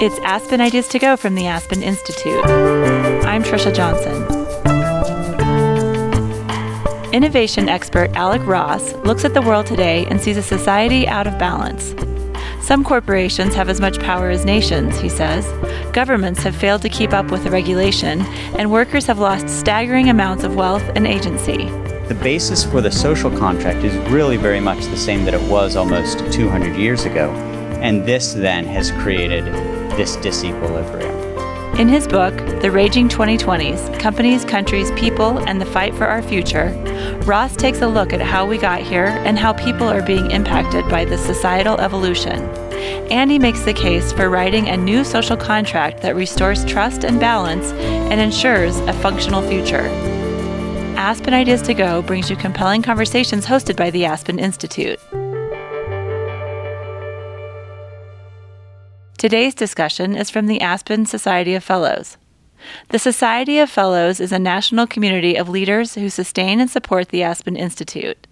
It's Aspen Ideas to Go from the Aspen Institute. I'm Trisha Johnson. Innovation expert Alec Ross looks at the world today and sees a society out of balance. Some corporations have as much power as nations, he says. Governments have failed to keep up with the regulation, and workers have lost staggering amounts of wealth and agency. The basis for the social contract is really very much the same that it was almost 200 years ago. And this then has created this disequilibrium. In his book, The Raging 2020s Companies, Countries, People, and the Fight for Our Future, Ross takes a look at how we got here and how people are being impacted by this societal evolution. And he makes the case for writing a new social contract that restores trust and balance and ensures a functional future. Aspen Ideas to Go brings you compelling conversations hosted by the Aspen Institute. Today's discussion is from the Aspen Society of Fellows. The Society of Fellows is a national community of leaders who sustain and support the Aspen Institute.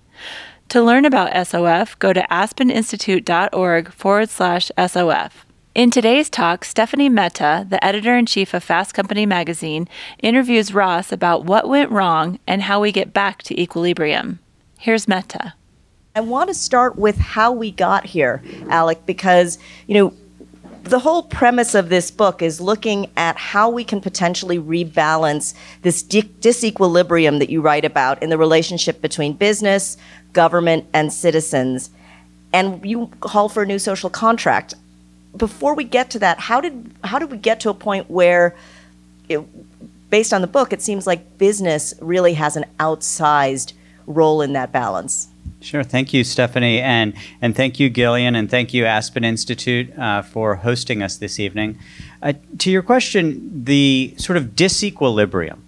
To learn about SOF, go to aspeninstitute.org forward slash SOF. In today's talk, Stephanie Mehta, the editor in chief of Fast Company magazine, interviews Ross about what went wrong and how we get back to equilibrium. Here's Mehta. I want to start with how we got here, Alec, because, you know, the whole premise of this book is looking at how we can potentially rebalance this di- disequilibrium that you write about in the relationship between business, government, and citizens. And you call for a new social contract. Before we get to that, how did how did we get to a point where, it, based on the book, it seems like business really has an outsized role in that balance? Sure. Thank you, Stephanie, and and thank you, Gillian, and thank you, Aspen Institute, uh, for hosting us this evening. Uh, to your question, the sort of disequilibrium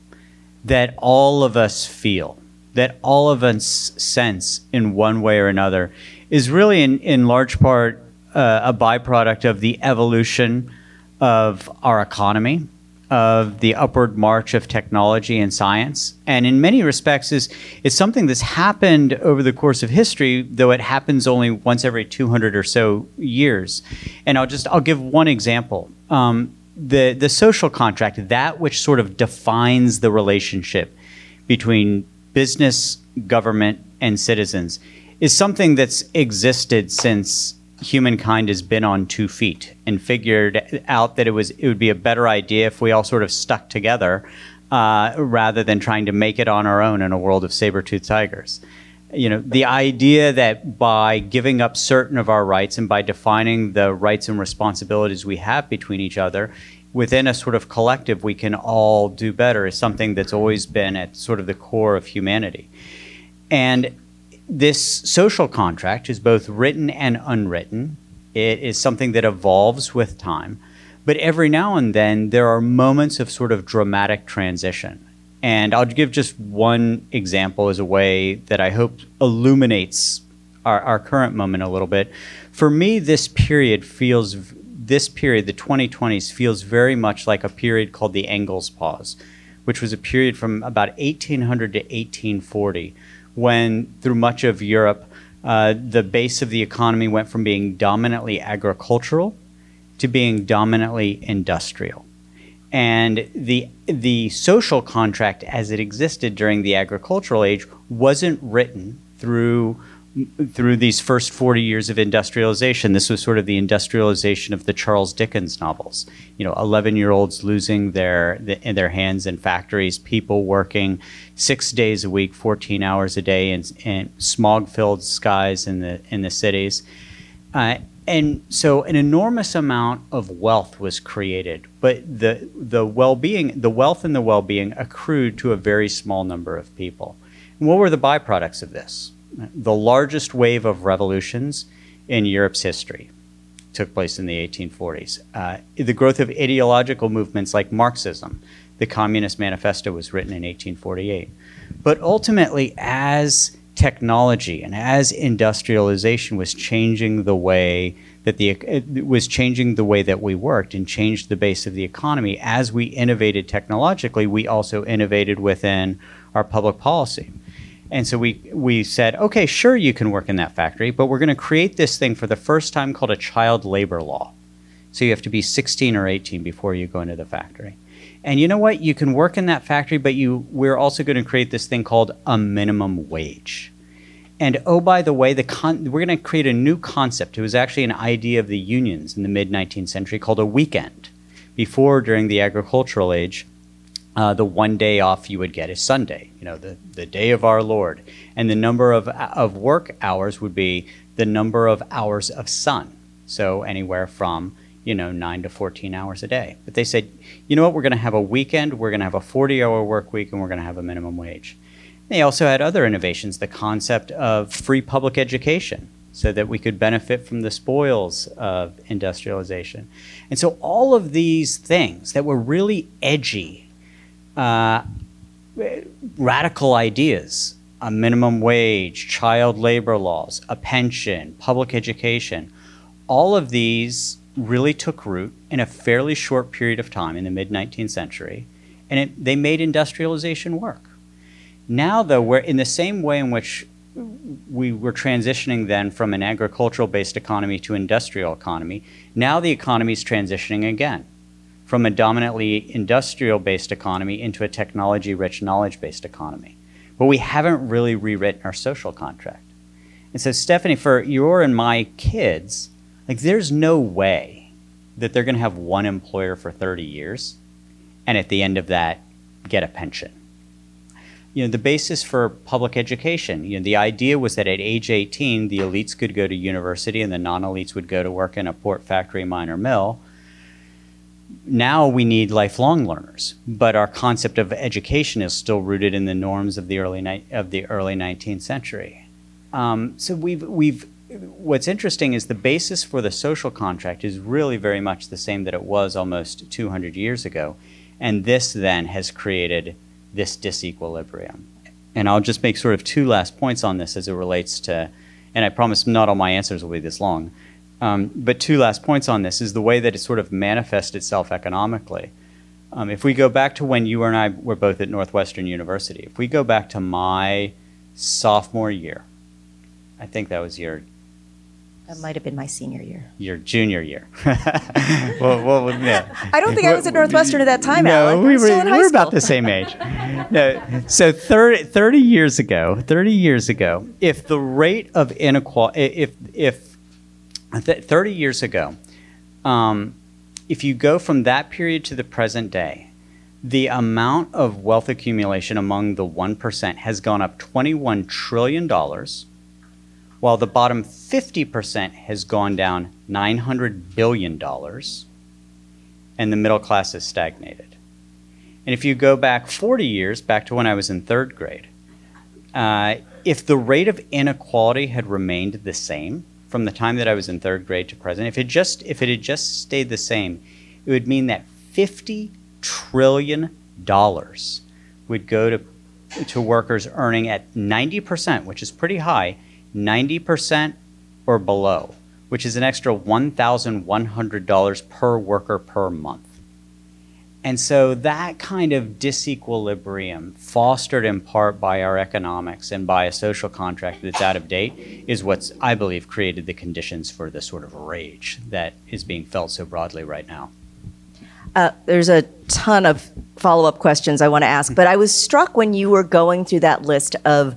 that all of us feel, that all of us sense in one way or another, is really in in large part uh, a byproduct of the evolution of our economy of the upward march of technology and science. And in many respects, is it's something that's happened over the course of history, though it happens only once every 200 or so years. And I'll just I'll give one example. Um, the the social contract, that which sort of defines the relationship between business, government, and citizens, is something that's existed since humankind has been on two feet and figured out that it was it would be a better idea if we all sort of stuck together uh, rather than trying to make it on our own in a world of saber-toothed tigers. You know, the idea that by giving up certain of our rights and by defining the rights and responsibilities we have between each other within a sort of collective we can all do better is something that's always been at sort of the core of humanity. And this social contract is both written and unwritten. It is something that evolves with time. But every now and then, there are moments of sort of dramatic transition. And I'll give just one example as a way that I hope illuminates our, our current moment a little bit. For me, this period feels, this period, the 2020s, feels very much like a period called the Engels Pause, which was a period from about 1800 to 1840 when through much of Europe, uh, the base of the economy went from being dominantly agricultural to being dominantly industrial. And the, the social contract as it existed during the agricultural age wasn't written through through these first 40 years of industrialization. This was sort of the industrialization of the Charles Dickens novels. You know, 11 year olds losing their, their hands in factories, people working six days a week, 14 hours a day in, in smog filled skies in the, in the cities. Uh, and so an enormous amount of wealth was created, but the, the well being, the wealth and the well being accrued to a very small number of people. And what were the byproducts of this? The largest wave of revolutions in Europe's history took place in the 1840s. Uh, the growth of ideological movements like Marxism, the Communist Manifesto was written in 1848. But ultimately, as technology and as industrialization was changing the way that the it was changing the way that we worked and changed the base of the economy as we innovated technologically we also innovated within our public policy and so we, we said, okay, sure, you can work in that factory, but we're going to create this thing for the first time called a child labor law. So you have to be 16 or 18 before you go into the factory. And you know what? You can work in that factory, but you we're also going to create this thing called a minimum wage. And oh, by the way, the con- we're going to create a new concept. It was actually an idea of the unions in the mid 19th century called a weekend. Before, during the agricultural age, uh, the one day off you would get is Sunday, you know, the, the day of our Lord. And the number of, of work hours would be the number of hours of sun. So anywhere from, you know, 9 to 14 hours a day. But they said, you know what, we're going to have a weekend, we're going to have a 40 hour work week, and we're going to have a minimum wage. They also had other innovations, the concept of free public education, so that we could benefit from the spoils of industrialization. And so all of these things that were really edgy, uh, radical ideas, a minimum wage, child labor laws, a pension, public education, all of these really took root in a fairly short period of time in the mid 19th century, and it, they made industrialization work. Now, though, we're in the same way in which we were transitioning then from an agricultural based economy to industrial economy, now the economy is transitioning again from a dominantly industrial based economy into a technology rich, knowledge based economy. But we haven't really rewritten our social contract. And so, Stephanie, for your and my kids, like there's no way that they're going to have one employer for 30 years and at the end of that get a pension you know, the basis for public education. You know, the idea was that at age 18, the elites could go to university and the non-elites would go to work in a port factory, mine, or mill. Now we need lifelong learners, but our concept of education is still rooted in the norms of the early ni- of the early 19th century. Um, so we've we've what's interesting is the basis for the social contract is really very much the same that it was almost 200 years ago, and this then has created this disequilibrium. And I'll just make sort of two last points on this as it relates to, and I promise not all my answers will be this long, um, but two last points on this is the way that it sort of manifests itself economically. Um, if we go back to when you and I were both at Northwestern University, if we go back to my sophomore year, I think that was your. That might have been my senior year. your junior year. well, well, yeah. I don't think I was at Northwestern at that time, No. I we was were, still in we high were about the same age. No, so 30, 30 years ago, 30 years ago, if the rate of inequality, if, if 30 years ago, um, if you go from that period to the present day, the amount of wealth accumulation among the 1% has gone up $21 trillion, while the bottom 50% has gone down $900 billion, and the middle class has stagnated. And if you go back 40 years, back to when I was in third grade, uh, if the rate of inequality had remained the same from the time that I was in third grade to present, if it just if it had just stayed the same, it would mean that 50 trillion dollars would go to to workers earning at 90%, which is pretty high, 90% or below, which is an extra $1,100 per worker per month. And so that kind of disequilibrium, fostered in part by our economics and by a social contract that's out of date, is what's, I believe, created the conditions for the sort of rage that is being felt so broadly right now. Uh, there's a ton of follow up questions I want to ask, but I was struck when you were going through that list of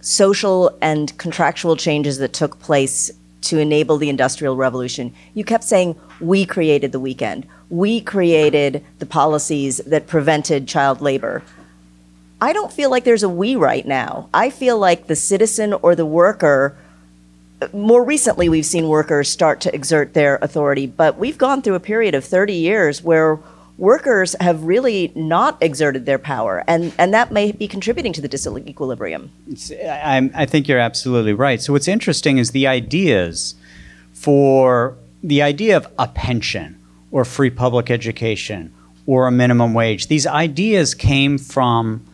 social and contractual changes that took place to enable the Industrial Revolution. You kept saying, We created the weekend, we created the policies that prevented child labor. I don't feel like there's a we right now. I feel like the citizen or the worker more recently we've seen workers start to exert their authority, but we've gone through a period of 30 years where workers have really not exerted their power, and, and that may be contributing to the disequilibrium. I, I think you're absolutely right. So what's interesting is the ideas for the idea of a pension or free public education or a minimum wage. These ideas came from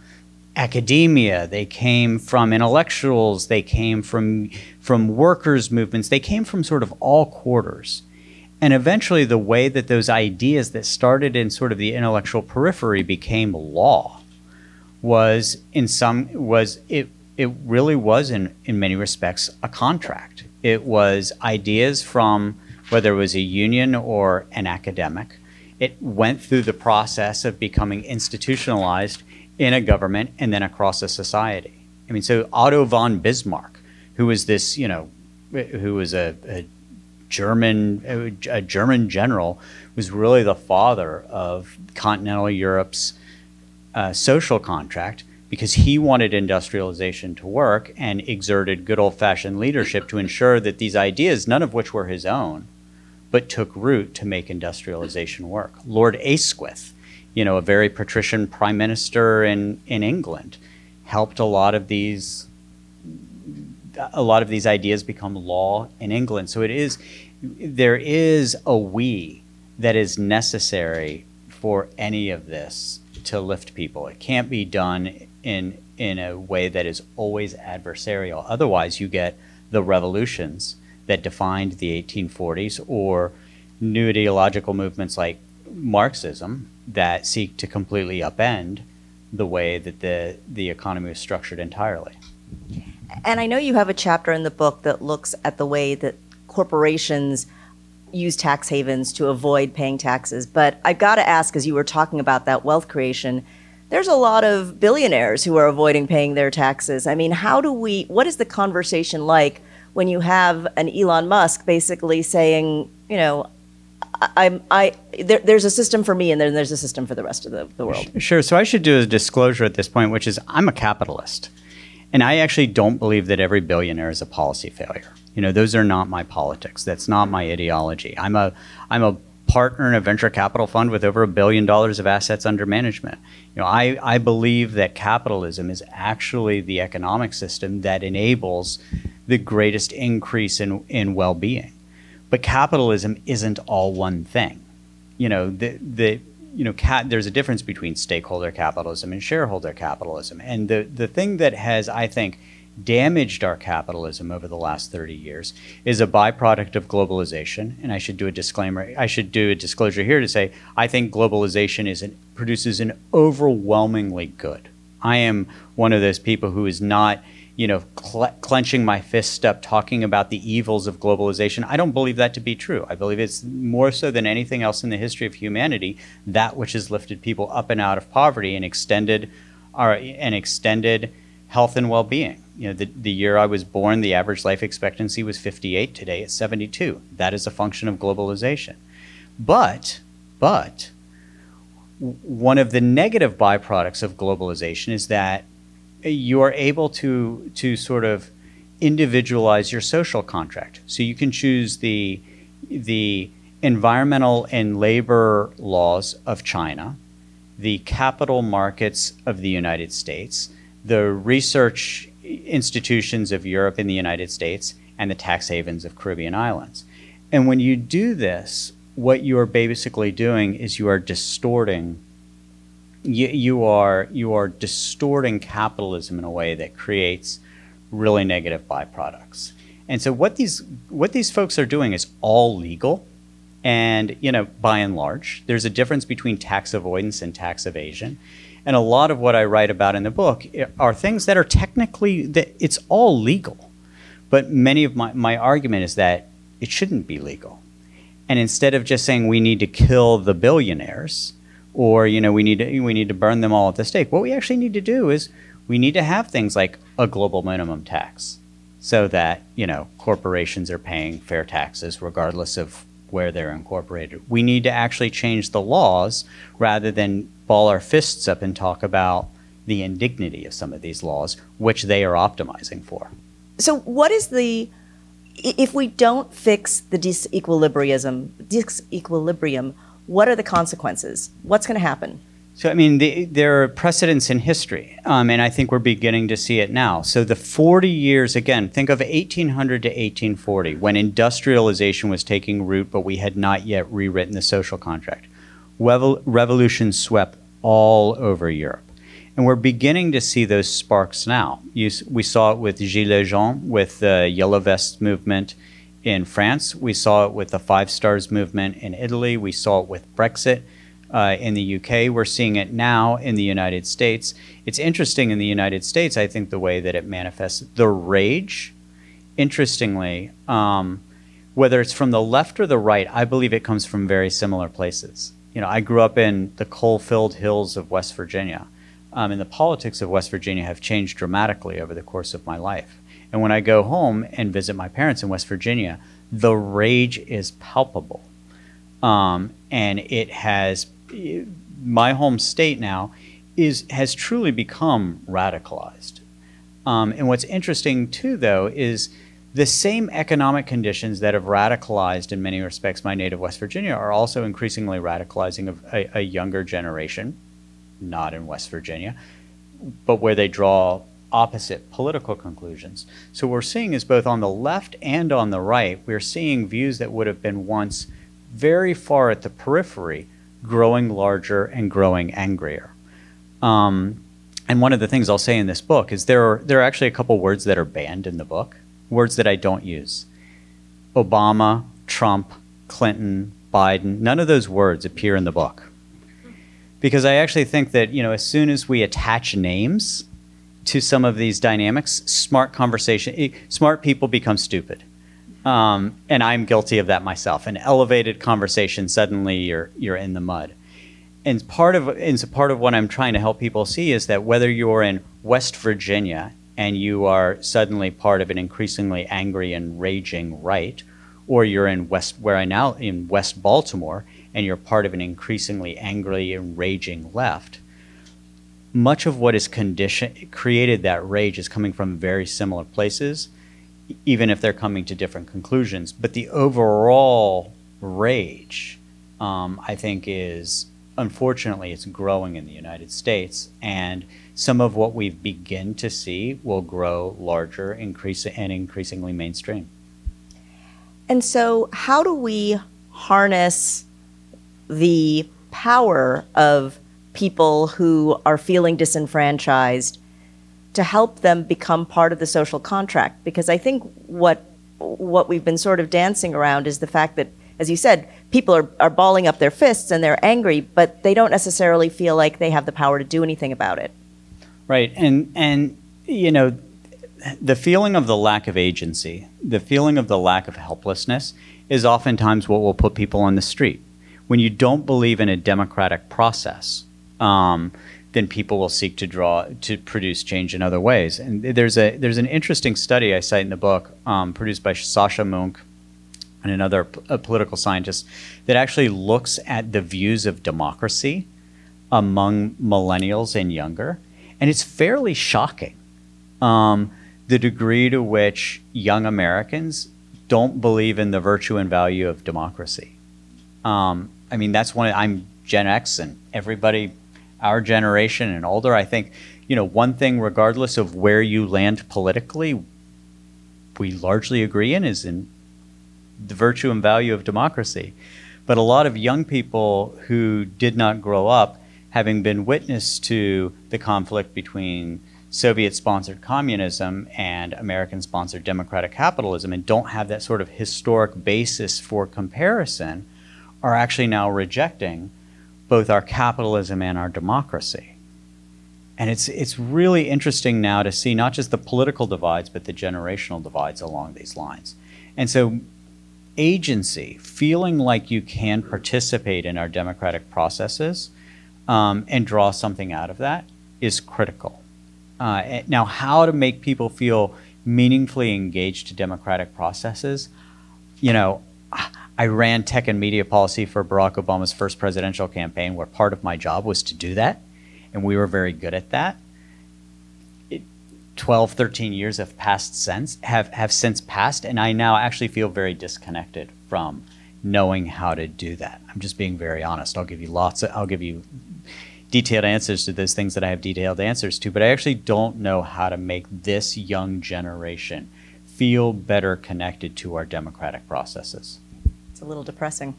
academia, they came from intellectuals, they came from from workers' movements, they came from sort of all quarters. And eventually the way that those ideas that started in sort of the intellectual periphery became law was in some was it it really was in in many respects a contract. It was ideas from whether it was a union or an academic. It went through the process of becoming institutionalized in a government and then across a society. I mean, so Otto von Bismarck, who was this, you know, who was a, a German, a German general, was really the father of continental Europe's uh, social contract because he wanted industrialization to work and exerted good old fashioned leadership to ensure that these ideas, none of which were his own, but took root to make industrialization work. Lord Asquith, you know, a very patrician prime minister in, in England, helped a lot of these a lot of these ideas become law in England. So it is there is a we that is necessary for any of this to lift people. It can't be done in in a way that is always adversarial. Otherwise, you get the revolutions that defined the 1840s or new ideological movements like Marxism that seek to completely upend the way that the, the economy was structured entirely. And I know you have a chapter in the book that looks at the way that corporations use tax havens to avoid paying taxes. But I've got to ask, as you were talking about that wealth creation, there's a lot of billionaires who are avoiding paying their taxes. I mean, how do we, what is the conversation like when you have an Elon Musk basically saying, you know, I'm, I, there, there's a system for me and then there's a system for the rest of the, the world. Sure. So I should do a disclosure at this point, which is I'm a capitalist. And I actually don't believe that every billionaire is a policy failure. You know, those are not my politics. That's not my ideology. I'm a, I'm a partner in a venture capital fund with over a billion dollars of assets under management. You know, I, I believe that capitalism is actually the economic system that enables the greatest increase in, in well-being. But capitalism isn't all one thing. You know, the, the you know, there's a difference between stakeholder capitalism and shareholder capitalism. And the, the thing that has, I think, damaged our capitalism over the last 30 years is a byproduct of globalization. And I should do a disclaimer, I should do a disclosure here to say I think globalization is an, produces an overwhelmingly good. I am one of those people who is not you know, cl- clenching my fist up, talking about the evils of globalization. I don't believe that to be true. I believe it's more so than anything else in the history of humanity that which has lifted people up and out of poverty and extended our and extended health and well-being. You know, the, the year I was born, the average life expectancy was 58. Today it's 72. That is a function of globalization. But, but, one of the negative byproducts of globalization is that you are able to to sort of individualize your social contract. So you can choose the the environmental and labor laws of China, the capital markets of the United States, the research institutions of Europe and the United States, and the tax havens of Caribbean islands. And when you do this, what you are basically doing is you are distorting you, you are you are distorting capitalism in a way that creates really negative byproducts. And so what these what these folks are doing is all legal, and you know by and large, there's a difference between tax avoidance and tax evasion. And a lot of what I write about in the book eh, are things that are technically that it's all legal, but many of my my argument is that it shouldn't be legal. And instead of just saying we need to kill the billionaires, or you know we need to we need to burn them all at the stake. What we actually need to do is we need to have things like a global minimum tax, so that you know corporations are paying fair taxes regardless of where they're incorporated. We need to actually change the laws rather than ball our fists up and talk about the indignity of some of these laws, which they are optimizing for. So, what is the if we don't fix the disequilibrium, disequilibrium, what are the consequences? What's going to happen? So, I mean, the, there are precedents in history, um, and I think we're beginning to see it now. So, the 40 years, again, think of 1800 to 1840, when industrialization was taking root, but we had not yet rewritten the social contract. Revol- revolution swept all over Europe. And we're beginning to see those sparks now. You, we saw it with Gilets jaunes, with the Yellow Vest movement in France. We saw it with the Five Stars movement in Italy. We saw it with Brexit uh, in the UK. We're seeing it now in the United States. It's interesting in the United States, I think, the way that it manifests. The rage, interestingly, um, whether it's from the left or the right, I believe it comes from very similar places. You know, I grew up in the coal filled hills of West Virginia. Um, and the politics of West Virginia have changed dramatically over the course of my life. And when I go home and visit my parents in West Virginia, the rage is palpable. Um, and it has, my home state now is, has truly become radicalized. Um, and what's interesting too, though, is the same economic conditions that have radicalized in many respects my native West Virginia are also increasingly radicalizing a, a younger generation, not in West Virginia, but where they draw opposite political conclusions. So what we're seeing is both on the left and on the right, we're seeing views that would have been once very far at the periphery growing larger and growing angrier. Um, and one of the things I'll say in this book is there are there are actually a couple words that are banned in the book, words that I don't use. Obama, Trump, Clinton, Biden, none of those words appear in the book. Because I actually think that, you know, as soon as we attach names to some of these dynamics, smart conversation, eh, smart people become stupid. Um, and I'm guilty of that myself. An elevated conversation, suddenly you're you're in the mud and part of and part of what I'm trying to help people see is that whether you're in West Virginia and you are suddenly part of an increasingly angry and raging right, or you're in West where I now in West Baltimore and you're part of an increasingly angry and raging left, much of what is condition created that rage is coming from very similar places, even if they're coming to different conclusions. But the overall rage, um, I think, is unfortunately, it's growing in the United States, and some of what we've begin to see will grow larger, increase and increasingly mainstream. And so, how do we harness the power of people who are feeling disenfranchised to help them become part of the social contract? Because I think what what we've been sort of dancing around is the fact that as you said, people are, are balling up their fists and they're angry, but they don't necessarily feel like they have the power to do anything about it. Right. And, and you know, the feeling of the lack of agency, the feeling of the lack of helplessness is oftentimes what will put people on the street. When you don't believe in a democratic process, um, then people will seek to draw to produce change in other ways. And there's a there's an interesting study I cite in the book, um, produced by Yascha Mounk and another political scientist that actually looks at the views of democracy among millennials and younger, and it's fairly shocking um, the degree to which young Americans don't believe in the virtue and value of democracy. Um, I mean, that's one. I'm Gen X, and everybody, our generation and older, I think, you know, one thing, regardless of where you land politically, we largely agree in is in the virtue and value of democracy. But a lot of young people who did not grow up having been witness to the conflict between Soviet sponsored communism and American sponsored democratic capitalism and don't have that sort of historic basis for comparison are actually now rejecting both our capitalism and our democracy. And it's, it's really interesting now to see not just the political divides, but the generational divides along these lines. And so agency, feeling like you can participate in our democratic processes um, and draw something out of that is critical. Uh, now, how to make people feel meaningfully engaged to democratic processes, you know, I ran tech and media policy for Barack Obama's first presidential campaign, where part of my job was to do that, and we were very good at that. 12, 13 years have passed since have, have since passed, and I now actually feel very disconnected from knowing how to do that. I'm just being very honest. I'll give you lots of, I'll give you detailed answers to those things that I have detailed answers to, but I actually don't know how to make this young generation feel better connected to our democratic processes. It's a little depressing.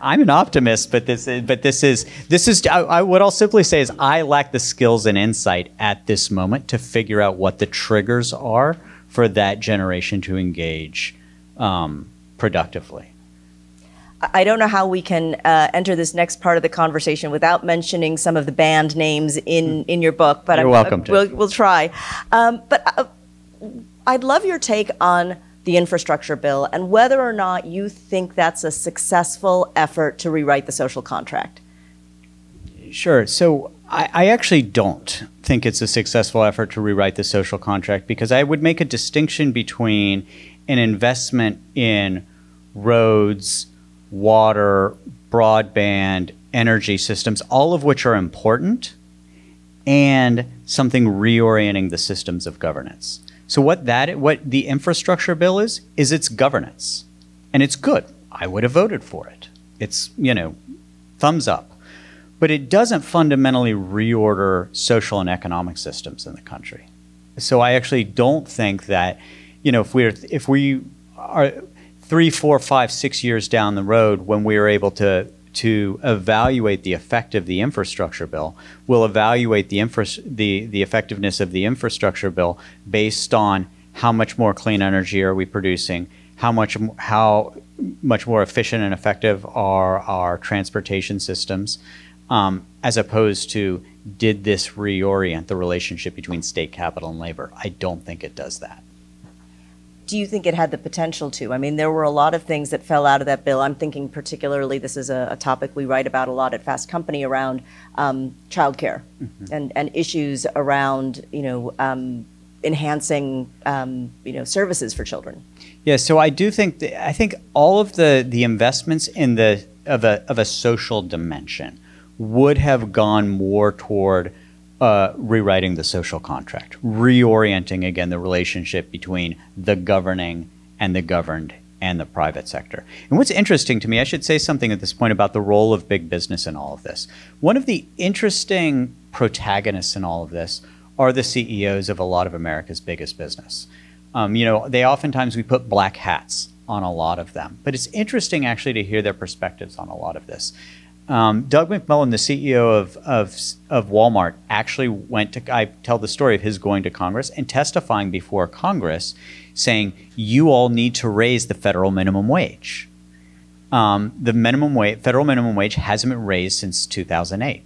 I'm an optimist, but this is, but this is this is I, I, what I'll simply say is I lack the skills and insight at this moment to figure out what the triggers are for that generation to engage um, productively. I don't know how we can uh, enter this next part of the conversation without mentioning some of the banned names in, in your book, but You're I'm, welcome uh, to. We'll, we'll try. Um, but uh, I'd love your take on the infrastructure bill and whether or not you think that's a successful effort to rewrite the social contract. Sure. So I, I, actually don't think it's a successful effort to rewrite the social contract because I would make a distinction between an investment in roads, water, broadband, energy systems, all of which are important, and something reorienting the systems of governance. So what that what the infrastructure bill is is its governance. And it's good. I would have voted for it. It's, you know, thumbs up. But it doesn't fundamentally reorder social and economic systems in the country. So I actually don't think that, you know, if we're if we are three, four, five, six years down the road when we are able to to evaluate the effect of the infrastructure bill. We'll evaluate the, infra- the, the effectiveness of the infrastructure bill based on how much more clean energy are we producing, how much, how much more efficient and effective are our transportation systems, um, as opposed to did this reorient the relationship between state capital and labor? I don't think it does that do you think it had the potential to? I mean, there were a lot of things that fell out of that bill. I'm thinking particularly, this is a, a topic we write about a lot at Fast Company around um, childcare mm-hmm. and, and issues around, you know, um, enhancing, um, you know, services for children. Yeah, so I do think that, I think all of the the investments in the of a of a social dimension would have gone more toward uh, rewriting the social contract, reorienting again the relationship between the governing and the governed and the private sector. And what's interesting to me, I should say something at this point about the role of big business in all of this. One of the interesting protagonists in all of this are the CEOs of a lot of America's biggest business. Um, you know, they oftentimes we put black hats on a lot of them, but it's interesting actually to hear their perspectives on a lot of this. Um, Doug McMillon, the CEO of, of, of Walmart, actually went to, I tell the story of his going to Congress and testifying before Congress saying, you all need to raise the federal minimum wage. Um, the minimum wage, federal minimum wage hasn't been raised since 2008.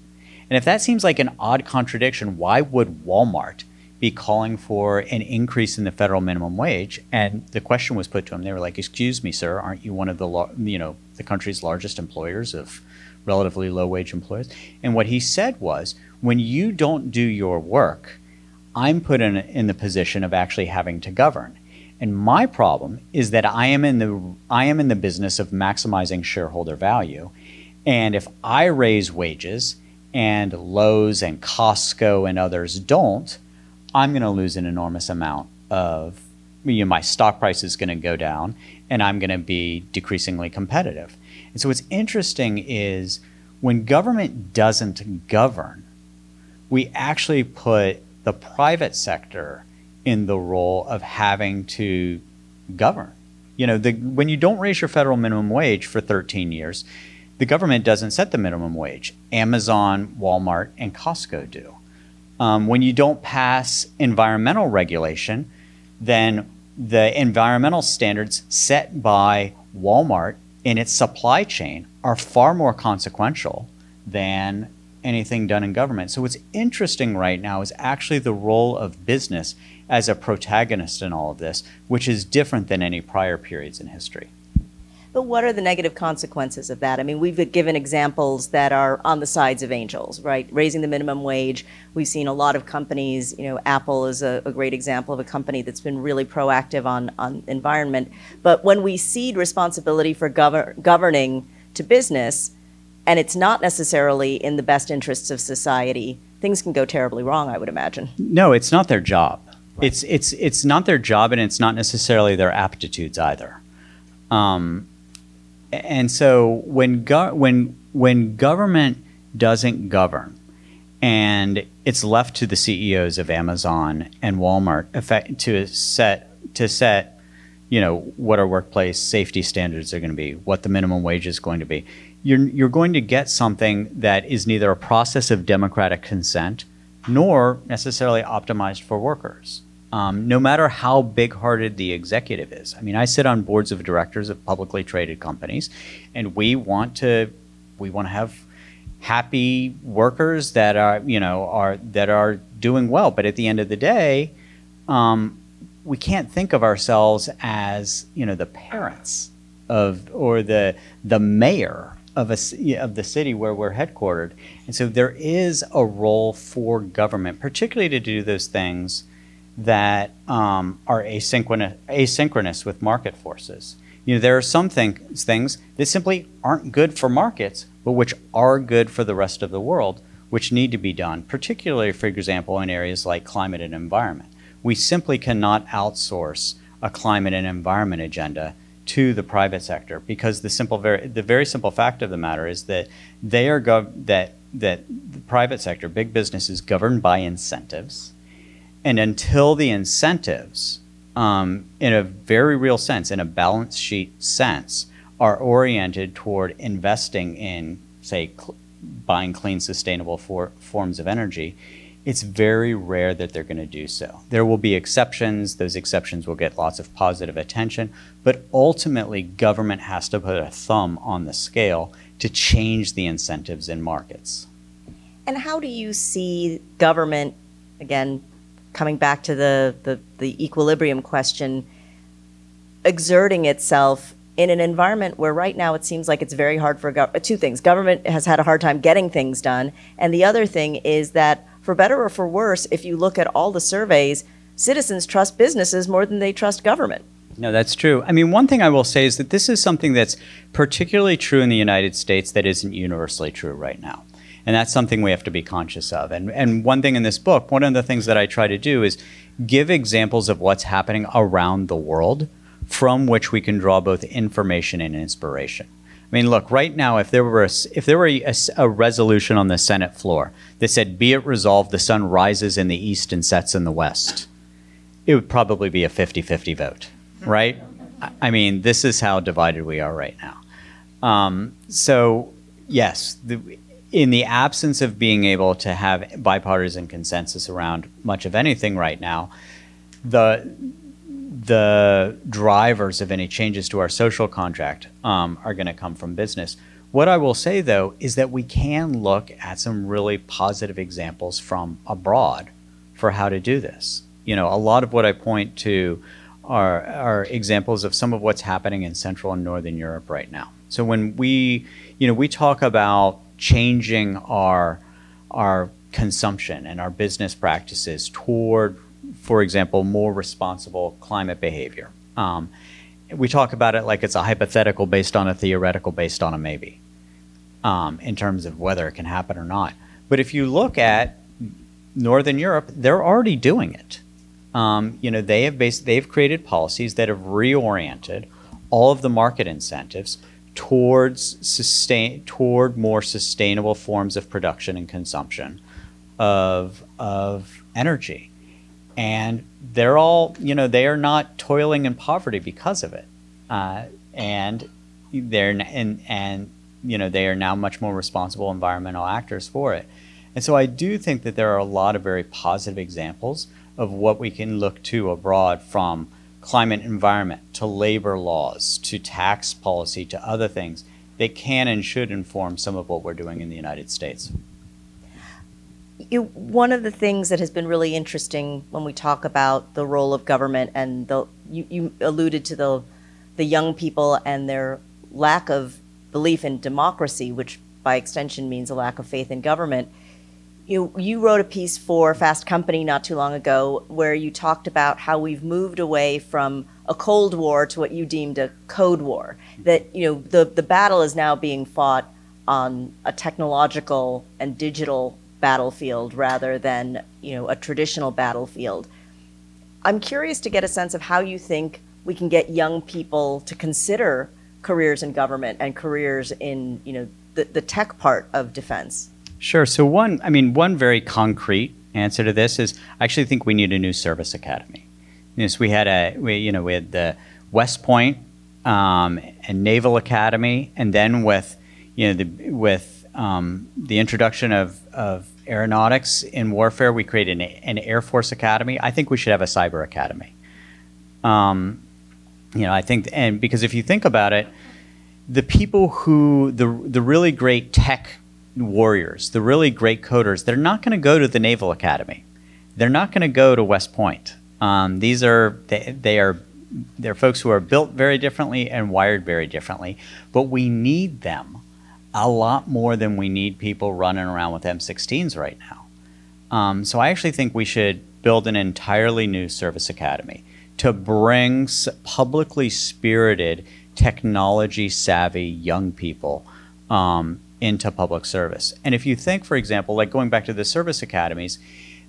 And if that seems like an odd contradiction, why would Walmart be calling for an increase in the federal minimum wage? And the question was put to him. They were like, "Excuse me, sir, aren't you one of the you know the country's largest employers of relatively low wage employers. And what he said was when you don't do your work, I'm put in, in the position of actually having to govern. And my problem is that I am in the I am in the business of maximizing shareholder value. And if I raise wages and Lowe's and Costco and others don't, I'm going to lose an enormous amount of you know, my stock price is going to go down and I'm going to be decreasingly competitive. And so what's interesting is when government doesn't govern, we actually put the private sector in the role of having to govern. You know, the, when you don't raise your federal minimum wage for 13 years, the government doesn't set the minimum wage. Amazon, Walmart, and Costco do. Um, when you don't pass environmental regulation, then the environmental standards set by Walmart in its supply chain are far more consequential than anything done in government. So, what's interesting right now is actually the role of business as a protagonist in all of this, which is different than any prior periods in history. But what are the negative consequences of that? I mean, we've given examples that are on the sides of angels, right? Raising the minimum wage. We've seen a lot of companies, you know, Apple is a, a great example of a company that's been really proactive on, on environment. But when we cede responsibility for gover- governing to business, and it's not necessarily in the best interests of society, things can go terribly wrong, I would imagine. No, it's not their job. Right. It's, it's, it's not their job, and it's not necessarily their aptitudes either. Um, and so when go- when when government doesn't govern and it's left to the CEOs of Amazon and Walmart effect, to set to set you know what our workplace safety standards are going to be, what the minimum wage is going to be. You're you're going to get something that is neither a process of democratic consent nor necessarily optimized for workers um, no matter how big hearted the executive is. I mean, I sit on boards of directors of publicly traded companies, and we want to we want to have happy workers that are you know are that are doing well. But at the end of the day, um, we can't think of ourselves as you know the parents of or the the mayor of a of the city where we're headquartered, and so there is a role for government, particularly to do those things that um, are asynchronous, asynchronous with market forces. You know, there are some things things that simply aren't good for markets, but which are good for the rest of the world, which need to be done, particularly, for example, in areas like climate and environment. We simply cannot outsource a climate and environment agenda to the private sector because the simple very the very simple fact of the matter is that they are gov- that that the private sector big business is governed by incentives and until the incentives um, in a very real sense in a balance sheet sense are oriented toward investing in say cl- buying clean sustainable for- forms of energy it's very rare that they're going to do so. There will be exceptions. Those exceptions will get lots of positive attention. But ultimately, government has to put a thumb on the scale to change the incentives in markets. And how do you see government, again, coming back to the, the, the equilibrium question, exerting itself in an environment where right now it seems like it's very hard for gov- uh, two things. Government has had a hard time getting things done, and the other thing is that for better or for worse, if you look at all the surveys, citizens trust businesses more than they trust government. No, that's true. I mean, one thing I will say is that this is something that's particularly true in the United States that isn't universally true right now. And that's something we have to be conscious of. And, and one thing in this book, one of the things that I try to do is give examples of what's happening around the world from which we can draw both information and inspiration. I mean, look, right now, if there were a, if there were a, a, resolution on the Senate floor that said, "Be it resolved, the sun rises in the east and sets in the west," it would probably be a 50-50 vote, right? I mean, this is how divided we are right now. Um, so, yes, the, in the absence of being able to have bipartisan consensus around much of anything right now, the the drivers of any changes to our social contract um, are going to come from business. What I will say, though, is that we can look at some really positive examples from abroad for how to do this. You know, a lot of what I point to are, are examples of some of what's happening in Central and Northern Europe right now. So when we, you know, we talk about changing our our consumption and our business practices toward for example, more responsible climate behavior. Um, we talk about it like it's a hypothetical based on a theoretical based on a maybe um, in terms of whether it can happen or not. But if you look at Northern Europe, they're already doing it. Um, you know, they have based, they've created policies that have reoriented all of the market incentives towards sustain toward more sustainable forms of production and consumption of of energy. And they're all you know they are not toiling in poverty because of it. Uh, and they're and and you know they are now much more responsible environmental actors for it. And so i do think that there are a lot of very positive examples of what we can look to abroad from climate environment to labor laws to tax policy to other things that can and should inform some of what we're doing in the united states one of the things that has been really interesting when we talk about the role of government and the you, you alluded to the the young people and their lack of belief in democracy, which by extension means a lack of faith in government. You, you wrote a piece for Fast Company not too long ago where you talked about how we've moved away from a Cold War to what you deemed a Code War. That you know the, the battle is now being fought on a technological and digital battlefield rather than you know a traditional battlefield. I'm curious to get a sense of how you think we can get young people to consider careers in government and careers in you know the, the tech part of defense. Sure. So one, I mean, one very concrete answer to this is I actually think we need a new service academy. Yes, we had a we, you know we had the West Point um, and Naval Academy, and then with you know the with um, the introduction of, of aeronautics in warfare. We created an, an, Air Force Academy. I think we should have a cyber academy. Um, you know, I think, and because if you think about it, the people who the the really great tech warriors, the really great coders, they're not going to go to the Naval Academy. They're not going to go to West Point. Um, these are they, they are they're folks who are built very differently and wired very differently, but we need them a lot more than we need people running around with M16s right now. Um, so I actually think we should build an entirely new service academy to bring publicly spirited, technology savvy young people um, into public service. And if you think, for example, like going back to the service academies,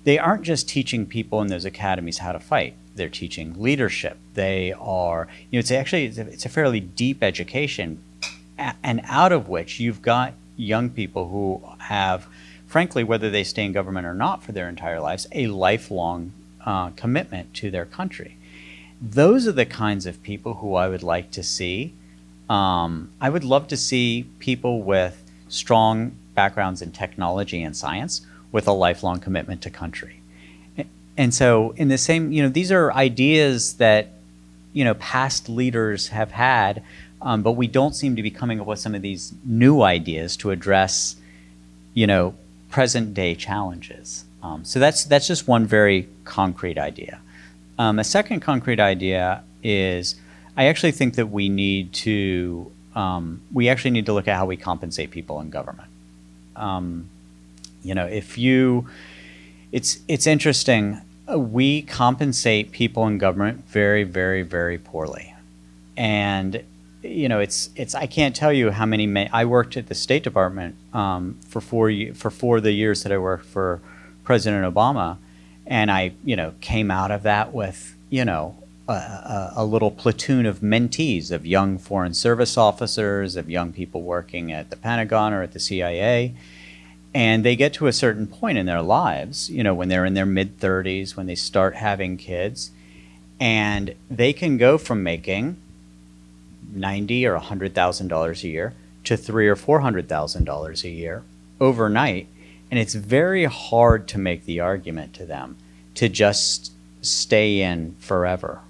they aren't just teaching people in those academies how to fight. They're teaching leadership. They are, you know, it's actually it's a, it's a fairly deep education, and out of which you've got young people who have, frankly, whether they stay in government or not for their entire lives, a lifelong uh, commitment to their country. Those are the kinds of people who I would like to see. Um, I would love to see people with strong backgrounds in technology and science with a lifelong commitment to country. And so, in the same, you know, these are ideas that, you know, past leaders have had, um, but we don't seem to be coming up with some of these new ideas to address, you know, present day challenges. Um, so that's that's just one very concrete idea. Um, a second concrete idea is I actually think that we need to um, we actually need to look at how we compensate people in government. Um, you know, if you, it's it's interesting. uh, We compensate people in government very, very, very poorly, and you know, it's it's. I can't tell you how many. Ma- I worked at the State Department um, for four for four of the years that I worked for President Obama, and I you know came out of that with you know a, a, little platoon of mentees of young foreign service officers, of young people working at the Pentagon or at the CIA, and they get to a certain point in their lives, you know, when they're in their mid 30s, when they start having kids, and they can go from making ninety or hundred thousand dollars a year to three or four hundred thousand dollars a year overnight, and it's very hard to make the argument to them to just stay in forever.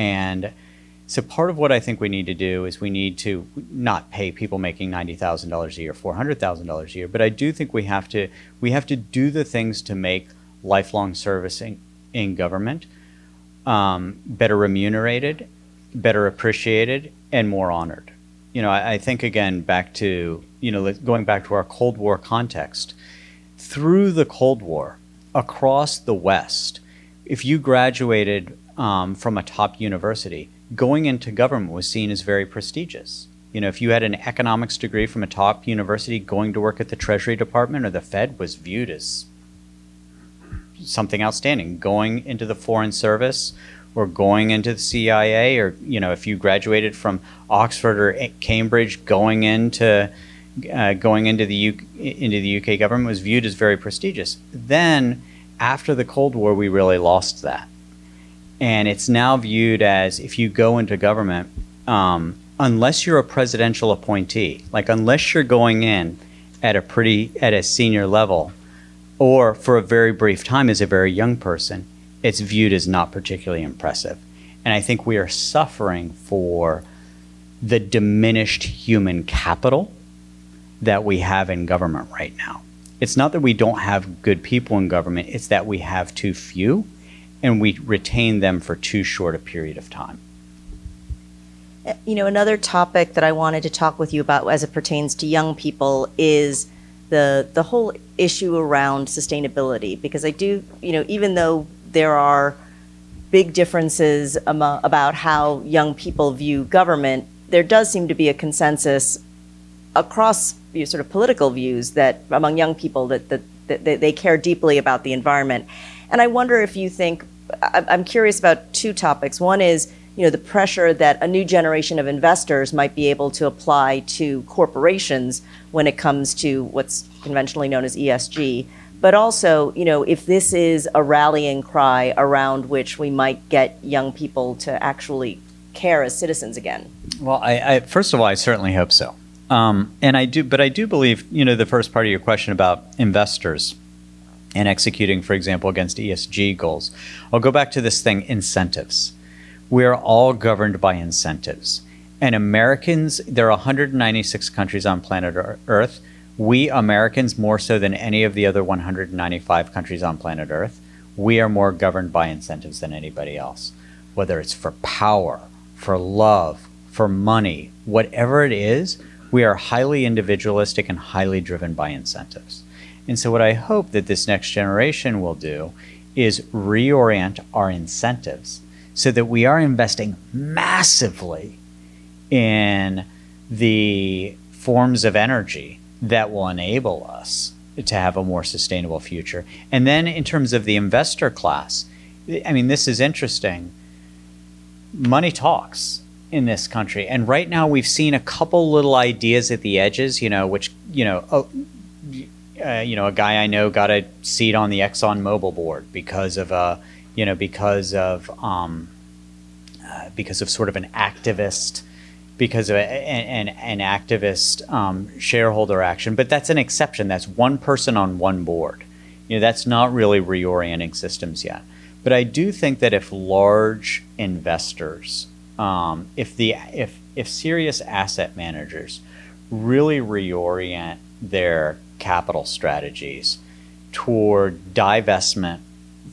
And so part of what I think we need to do is we need to not pay people making ninety thousand dollars a year, four hundred thousand dollars a year, but I do think we have to we have to do the things to make lifelong service in, in government um, better remunerated, better appreciated, and more honored. You know, I, I think again back to you know going back to our Cold War context. Through the Cold War, across the West, if you graduated um, from a top university, going into government was seen as very prestigious. You know, if you had an economics degree from a top university, going to work at the Treasury Department or the Fed was viewed as something outstanding. Going into the Foreign Service or going into the CIA, or you know, if you graduated from Oxford or Cambridge, going into uh, going into the U- into the UK government was viewed as very prestigious. Then, after the Cold War, we really lost that, and it's now viewed as if you go into government, um, unless you're a presidential appointee, like unless you're going in at a pretty at a senior level, or for a very brief time as a very young person, it's viewed as not particularly impressive. And I think we are suffering for the diminished human capital that we have in government right now. It's not that we don't have good people in government, it's that we have too few and we retain them for too short a period of time. Uh, you know, another topic that I wanted to talk with you about as it pertains to young people is the the whole issue around sustainability because I do, you know, even though there are big differences amo- about how young people view government, there does seem to be a consensus across sort of political views that among young people that, that, that they care deeply about the environment. And I wonder if you think, I'm curious about two topics. One is, you know, the pressure that a new generation of investors might be able to apply to corporations when it comes to what's conventionally known as ESG. But also, you know, if this is a rallying cry around which we might get young people to actually care as citizens again. Well, I, I first of all, I certainly hope so. Um, and I do, but I do believe, you know, the first part of your question about investors and executing, for example, against ESG goals. I'll go back to this thing incentives. We're all governed by incentives. And Americans, there are 196 countries on planet Earth. We Americans, more so than any of the other 195 countries on planet Earth, we are more governed by incentives than anybody else, whether it's for power, for love, for money, whatever it is, we are highly individualistic and highly driven by incentives. And so, what I hope that this next generation will do is reorient our incentives so that we are investing massively in the forms of energy that will enable us to have a more sustainable future. And then, in terms of the investor class, I mean, this is interesting. Money talks in this country. And right now, we've seen a couple little ideas at the edges, you know, which, you know, oh, uh, you know, a guy I know got a seat on the Exxon Mobil board because of a, you know, because of um, uh, because of sort of an activist, because of a, an, an activist um, shareholder action. But that's an exception. That's one person on one board. You know, that's not really reorienting systems yet. But I do think that if large investors, um, if the if if serious asset managers really reorient their capital strategies toward divestment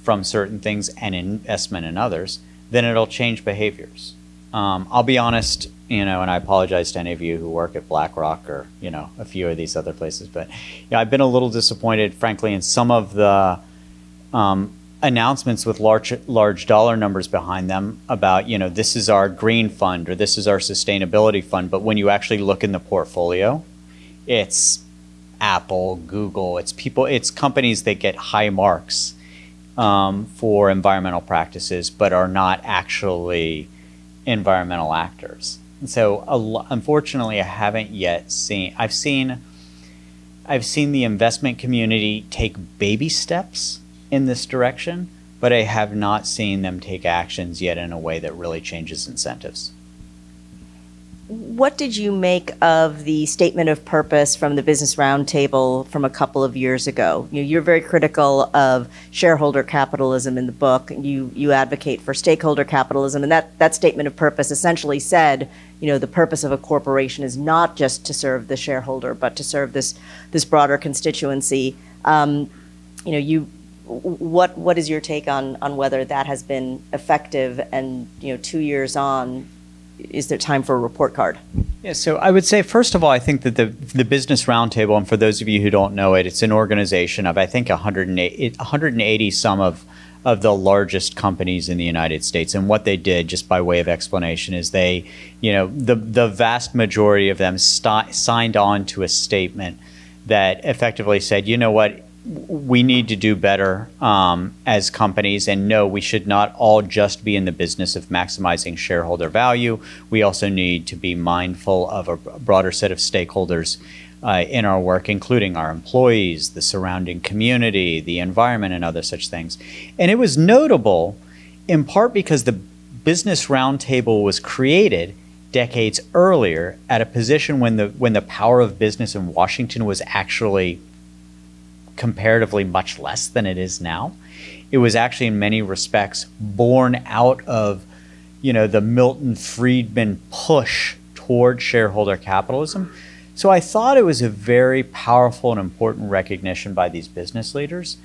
from certain things and investment in others, then it'll change behaviors. Um, I'll be honest, you know, and I apologize to any of you who work at BlackRock or you know a few of these other places, but yeah, I've been a little disappointed, frankly, in some of the um, announcements with large large dollar numbers behind them about you know this is our green fund or this is our sustainability fund, but when you actually look in the portfolio, it's Apple, Google. It's people. It's companies that get high marks um, for environmental practices, but are not actually environmental actors. And so, unfortunately, I haven't yet seen. I've seen. I've seen the investment community take baby steps in this direction, but I have not seen them take actions yet in a way that really changes incentives. What did you make of the statement of purpose from the Business Roundtable from a couple of years ago? You know, you're very critical of shareholder capitalism in the book. You you advocate for stakeholder capitalism, and that that statement of purpose essentially said, you know, the purpose of a corporation is not just to serve the shareholder, but to serve this this broader constituency. Um, you know, you what what is your take on on whether that has been effective? And you know, two years on, is there time for a report card? Yeah, so I would say first of all, I think that the the Business Roundtable, and for those of you who don't know it, it's an organization of I think 180, 180 some of of the largest companies in the United States. And what they did, just by way of explanation, is they, you know, the the vast majority of them st- signed on to a statement that effectively said, you know what, we need to do better um, as companies. And no, we should not all just be in the business of maximizing shareholder value. We also need to be mindful of a broader set of stakeholders uh, in our work, including our employees, the surrounding community, the environment, and other such things. And it was notable in part because the Business Roundtable was created decades earlier at a position when the when the power of business in Washington was actually comparatively much less than it is now. It was actually, in many respects, born out of, you know, the Milton Friedman push toward shareholder capitalism. So I thought it was a very powerful and important recognition by these business leaders.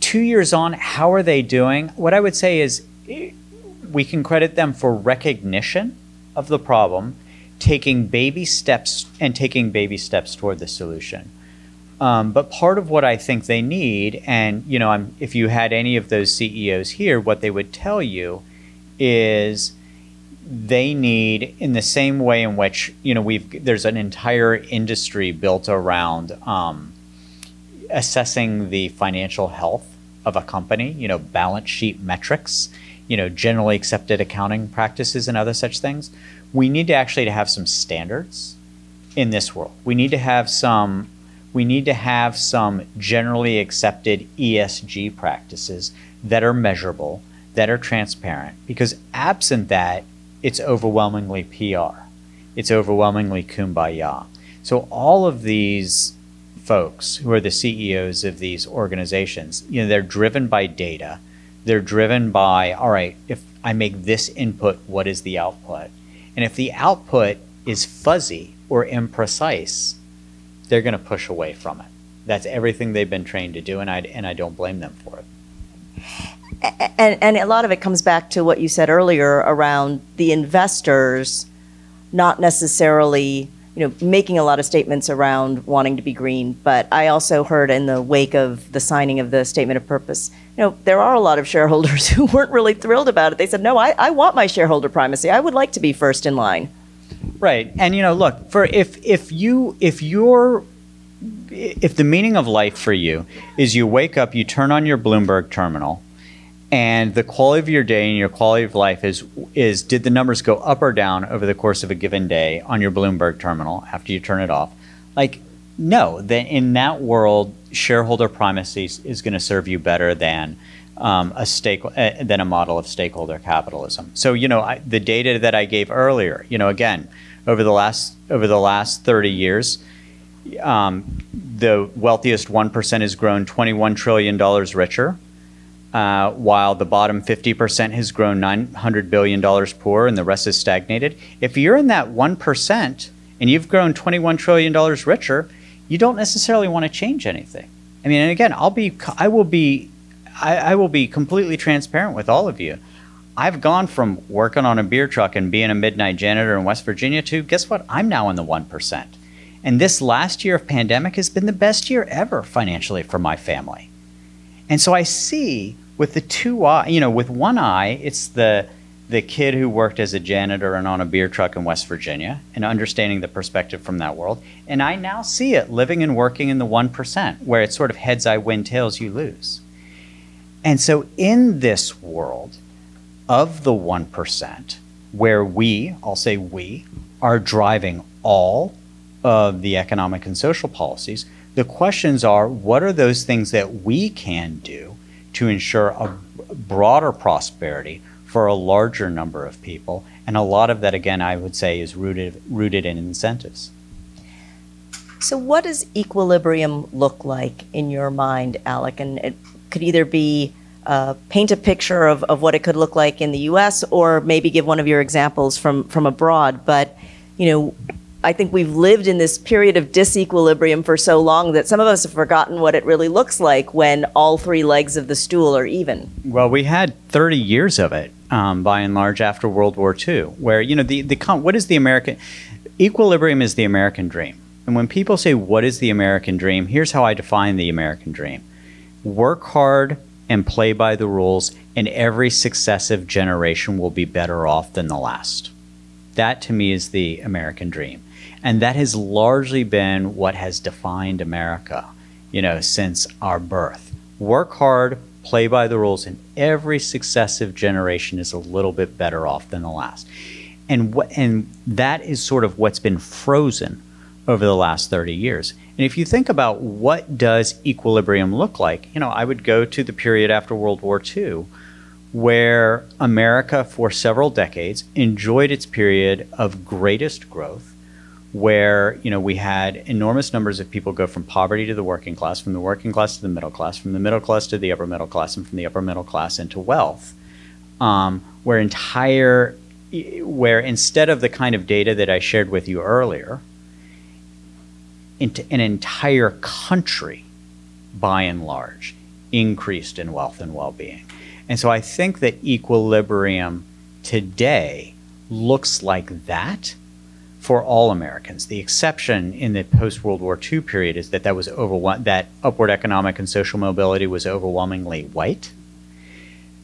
Two years on, how are they doing? What I would say is we can credit them for recognition of the problem, taking baby steps and taking baby steps toward the solution. Um, but part of what I think they need, and you know, I'm, if you had any of those CEOs here, what they would tell you is they need, in the same way in which you know we've there's an entire industry built around um, assessing the financial health of a company. You know, balance sheet metrics. You know, generally accepted accounting practices and other such things. We need to actually to have some standards in this world. We need to have some we need to have some generally accepted ESG practices that are measurable, that are transparent, because absent that, it's overwhelmingly PR. It's overwhelmingly kumbaya. So all of these folks who are the CEOs of these organizations, you know, they're driven by data. They're driven by, all right, if I make this input, what is the output? And if the output is fuzzy or imprecise, they're going to push away from it. That's everything they've been trained to do, and I and I don't blame them for it. and and a lot of it comes back to what you said earlier around the investors not necessarily you know making a lot of statements around wanting to be green but i also heard in the wake of the signing of the statement of purpose you know there are a lot of shareholders who weren't really thrilled about it they said no i, I want my shareholder primacy i would like to be first in line Right. And you know, look, for if if you if you're if the meaning of life for you is you wake up, you turn on your Bloomberg terminal, and the quality of your day and your quality of life is is did the numbers go up or down over the course of a given day on your Bloomberg terminal after you turn it off? Like no, then in that world, shareholder primacy is going to serve you better than um, a stake uh, than a model of stakeholder capitalism. So you know I, the data that I gave earlier. You know again over the last over the last 30 years, um, the wealthiest one percent has grown 21 trillion dollars richer, uh, while the bottom 50 percent has grown 900 billion dollars poorer, and the rest has stagnated. If you're in that one percent and you've grown 21 trillion dollars richer, you don't necessarily want to change anything. I mean, and again, I'll be I will be I, I will be completely transparent with all of you. I've gone from working on a beer truck and being a midnight janitor in West Virginia to guess what? I'm now in the 1%. And this last year of pandemic has been the best year ever financially for my family. And so I see with the two eye, you know, with one eye, it's the the kid who worked as a janitor and on a beer truck in West Virginia and understanding the perspective from that world. And I now see it living and working in the 1%, where it's sort of heads I win, tails you lose. And so in this world, of the 1%, where we, I'll say we, are driving all of the economic and social policies, the questions are what are those things that we can do to ensure a broader prosperity for a larger number of people? And a lot of that, again, I would say, is rooted, rooted in incentives. So, what does equilibrium look like in your mind, Alec? And it could either be uh, paint a picture of, of what it could look like in the U.S. or maybe give one of your examples from from abroad. But you know, I think we've lived in this period of disequilibrium for so long that some of us have forgotten what it really looks like when all three legs of the stool are even. Well, we had 30 years of it, um, by and large, after World War II, where you know the the what is the American equilibrium is the American dream. And when people say what is the American dream, here's how I define the American dream: work hard and play by the rules, and every successive generation will be better off than the last. That to me is the American dream. And that has largely been what has defined America, you know, since our birth. Work hard, play by the rules, and every successive generation is a little bit better off than the last. And, wh- and that is sort of what's been frozen over the last 30 years. And if you think about what does equilibrium look like, you know, I would go to the period after World War II where America for several decades enjoyed its period of greatest growth where, you know, we had enormous numbers of people go from poverty to the working class, from the working class to the middle class, from the middle class to the upper middle class, and from the upper middle class into wealth. Um, where entire where instead of the kind of data that I shared with you earlier, into an entire country, by and large, increased in wealth and well being. And so I think that equilibrium today looks like that for all Americans. The exception in the post World War II period is that that was overwhel- that upward economic and social mobility was overwhelmingly white.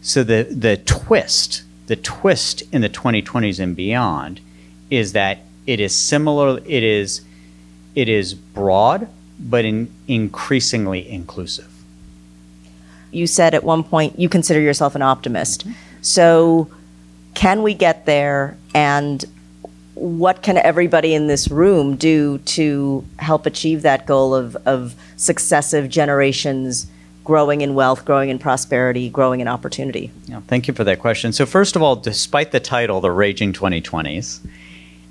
So the the twist, the twist in the 2020s and beyond, is that it is similar. It is it is broad, but in increasingly inclusive. You said at one point you consider yourself an optimist. Mm-hmm. So, can we get there? And what can everybody in this room do to help achieve that goal of, of successive generations growing in wealth, growing in prosperity, growing in opportunity? Yeah, thank you for that question. So, first of all, despite the title, The Raging 2020s,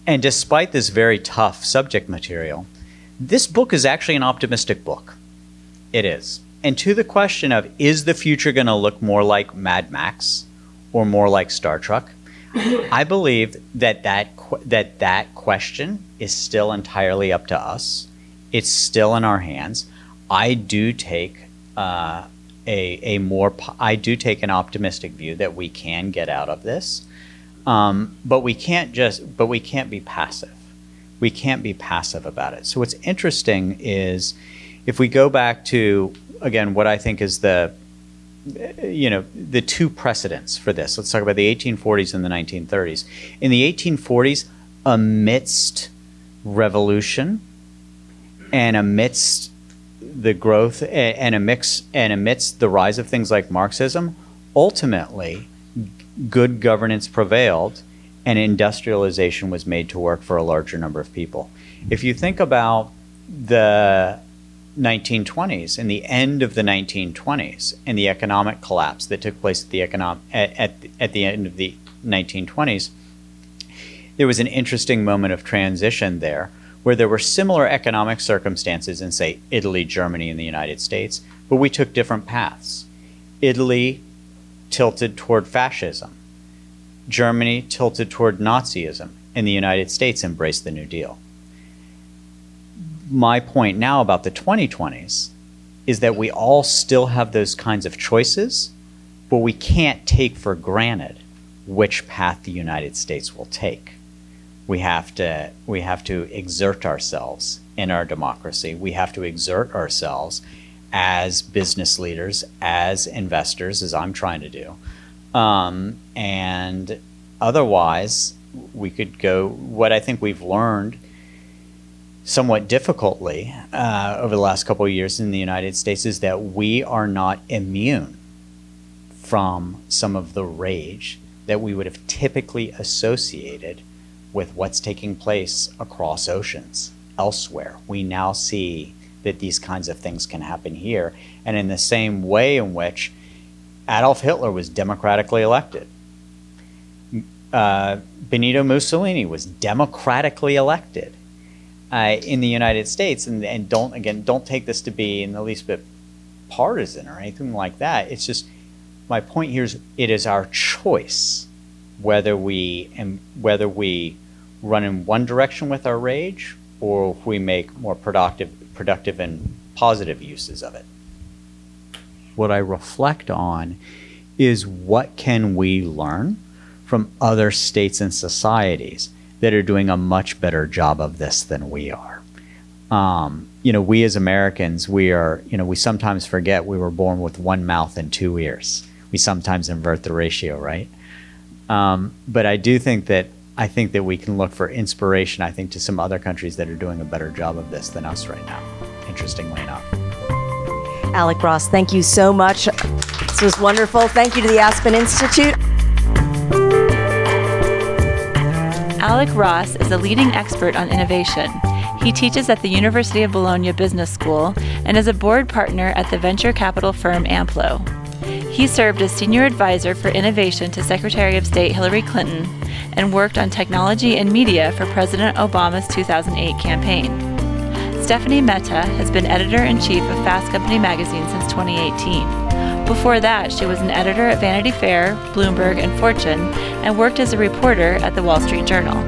and despite this very tough subject material, this book is actually an optimistic book. It is. And to the question of is the future going to look more like Mad Max or more like Star Trek? I believe that that, that that question is still entirely up to us. It's still in our hands. I do take uh, a, a more, I do take an optimistic view that we can get out of this. Um, but we can't just, but we can't be passive. We can't be passive about it. So what's interesting is if we go back to, again, what I think is the, you know, the two precedents for this. Let's talk about the 1840s and the 1930s. In the 1840s, amidst revolution and amidst the growth and amidst, and amidst the rise of things like Marxism, ultimately, good governance prevailed and industrialization was made to work for a larger number of people. If you think about the 1920s and the end of the 1920s and the economic collapse that took place at the economic at, at, at the end of the 1920s, there was an interesting moment of transition there where there were similar economic circumstances in, say, Italy, Germany, and the United States, but we took different paths. Italy tilted toward fascism, Germany tilted toward Nazism, and the United States embraced the New Deal. My point now about the 2020s is that we all still have those kinds of choices, but we can't take for granted which path the United States will take we have to we have to exert ourselves in our democracy. We have to exert ourselves as business leaders, as investors, as I'm trying to do. Um, and otherwise, we could go. What I think we've learned somewhat difficultly uh, over the last couple of years in the United States is that we are not immune from some of the rage that we would have typically associated with what's taking place across oceans elsewhere. We now see that these kinds of things can happen here. And in the same way in which Adolf Hitler was democratically elected, uh, Benito Mussolini was democratically elected uh, in the United States. And, and don't, again, don't take this to be in the least bit partisan or anything like that. It's just, my point here is it is our choice whether we and whether we run in one direction with our rage or if we make more productive productive and positive uses of it. What i reflect on is what can we learn from other states and societies that are doing a much better job of this than we are. Um, you know we as americans we are you know we sometimes forget we were born with one mouth and two ears. We sometimes invert the ratio right? Um, but I do think that I think that we can look for inspiration. I think to some other countries that are doing a better job of this than us right now. Interestingly enough. Alec Ross, thank you so much. This was wonderful. Thank you to the Aspen Institute. Alec Ross is a leading expert on innovation. He teaches at the University of Bologna Business School and is a board partner at the venture capital firm Amplo. He served as senior advisor for innovation to Secretary of State Hillary Clinton and worked on technology and media for President Obama's 2008 campaign. Stephanie Mehta has been editor in chief of Fast Company magazine since 2018. Before that, she was an editor at Vanity Fair, Bloomberg, and Fortune, and worked as a reporter at the Wall Street Journal.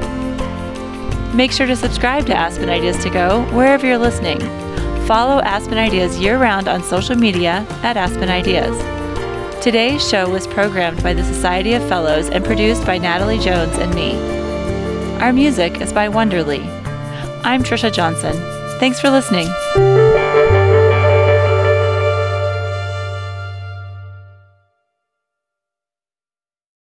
Make sure to subscribe to Aspen Ideas to Go wherever you're listening. Follow Aspen Ideas year round on social media at Aspen Ideas. Today's show was programmed by the Society of Fellows and produced by Natalie Jones and me. Our music is by Wonderly. I'm Trisha Johnson. Thanks for listening.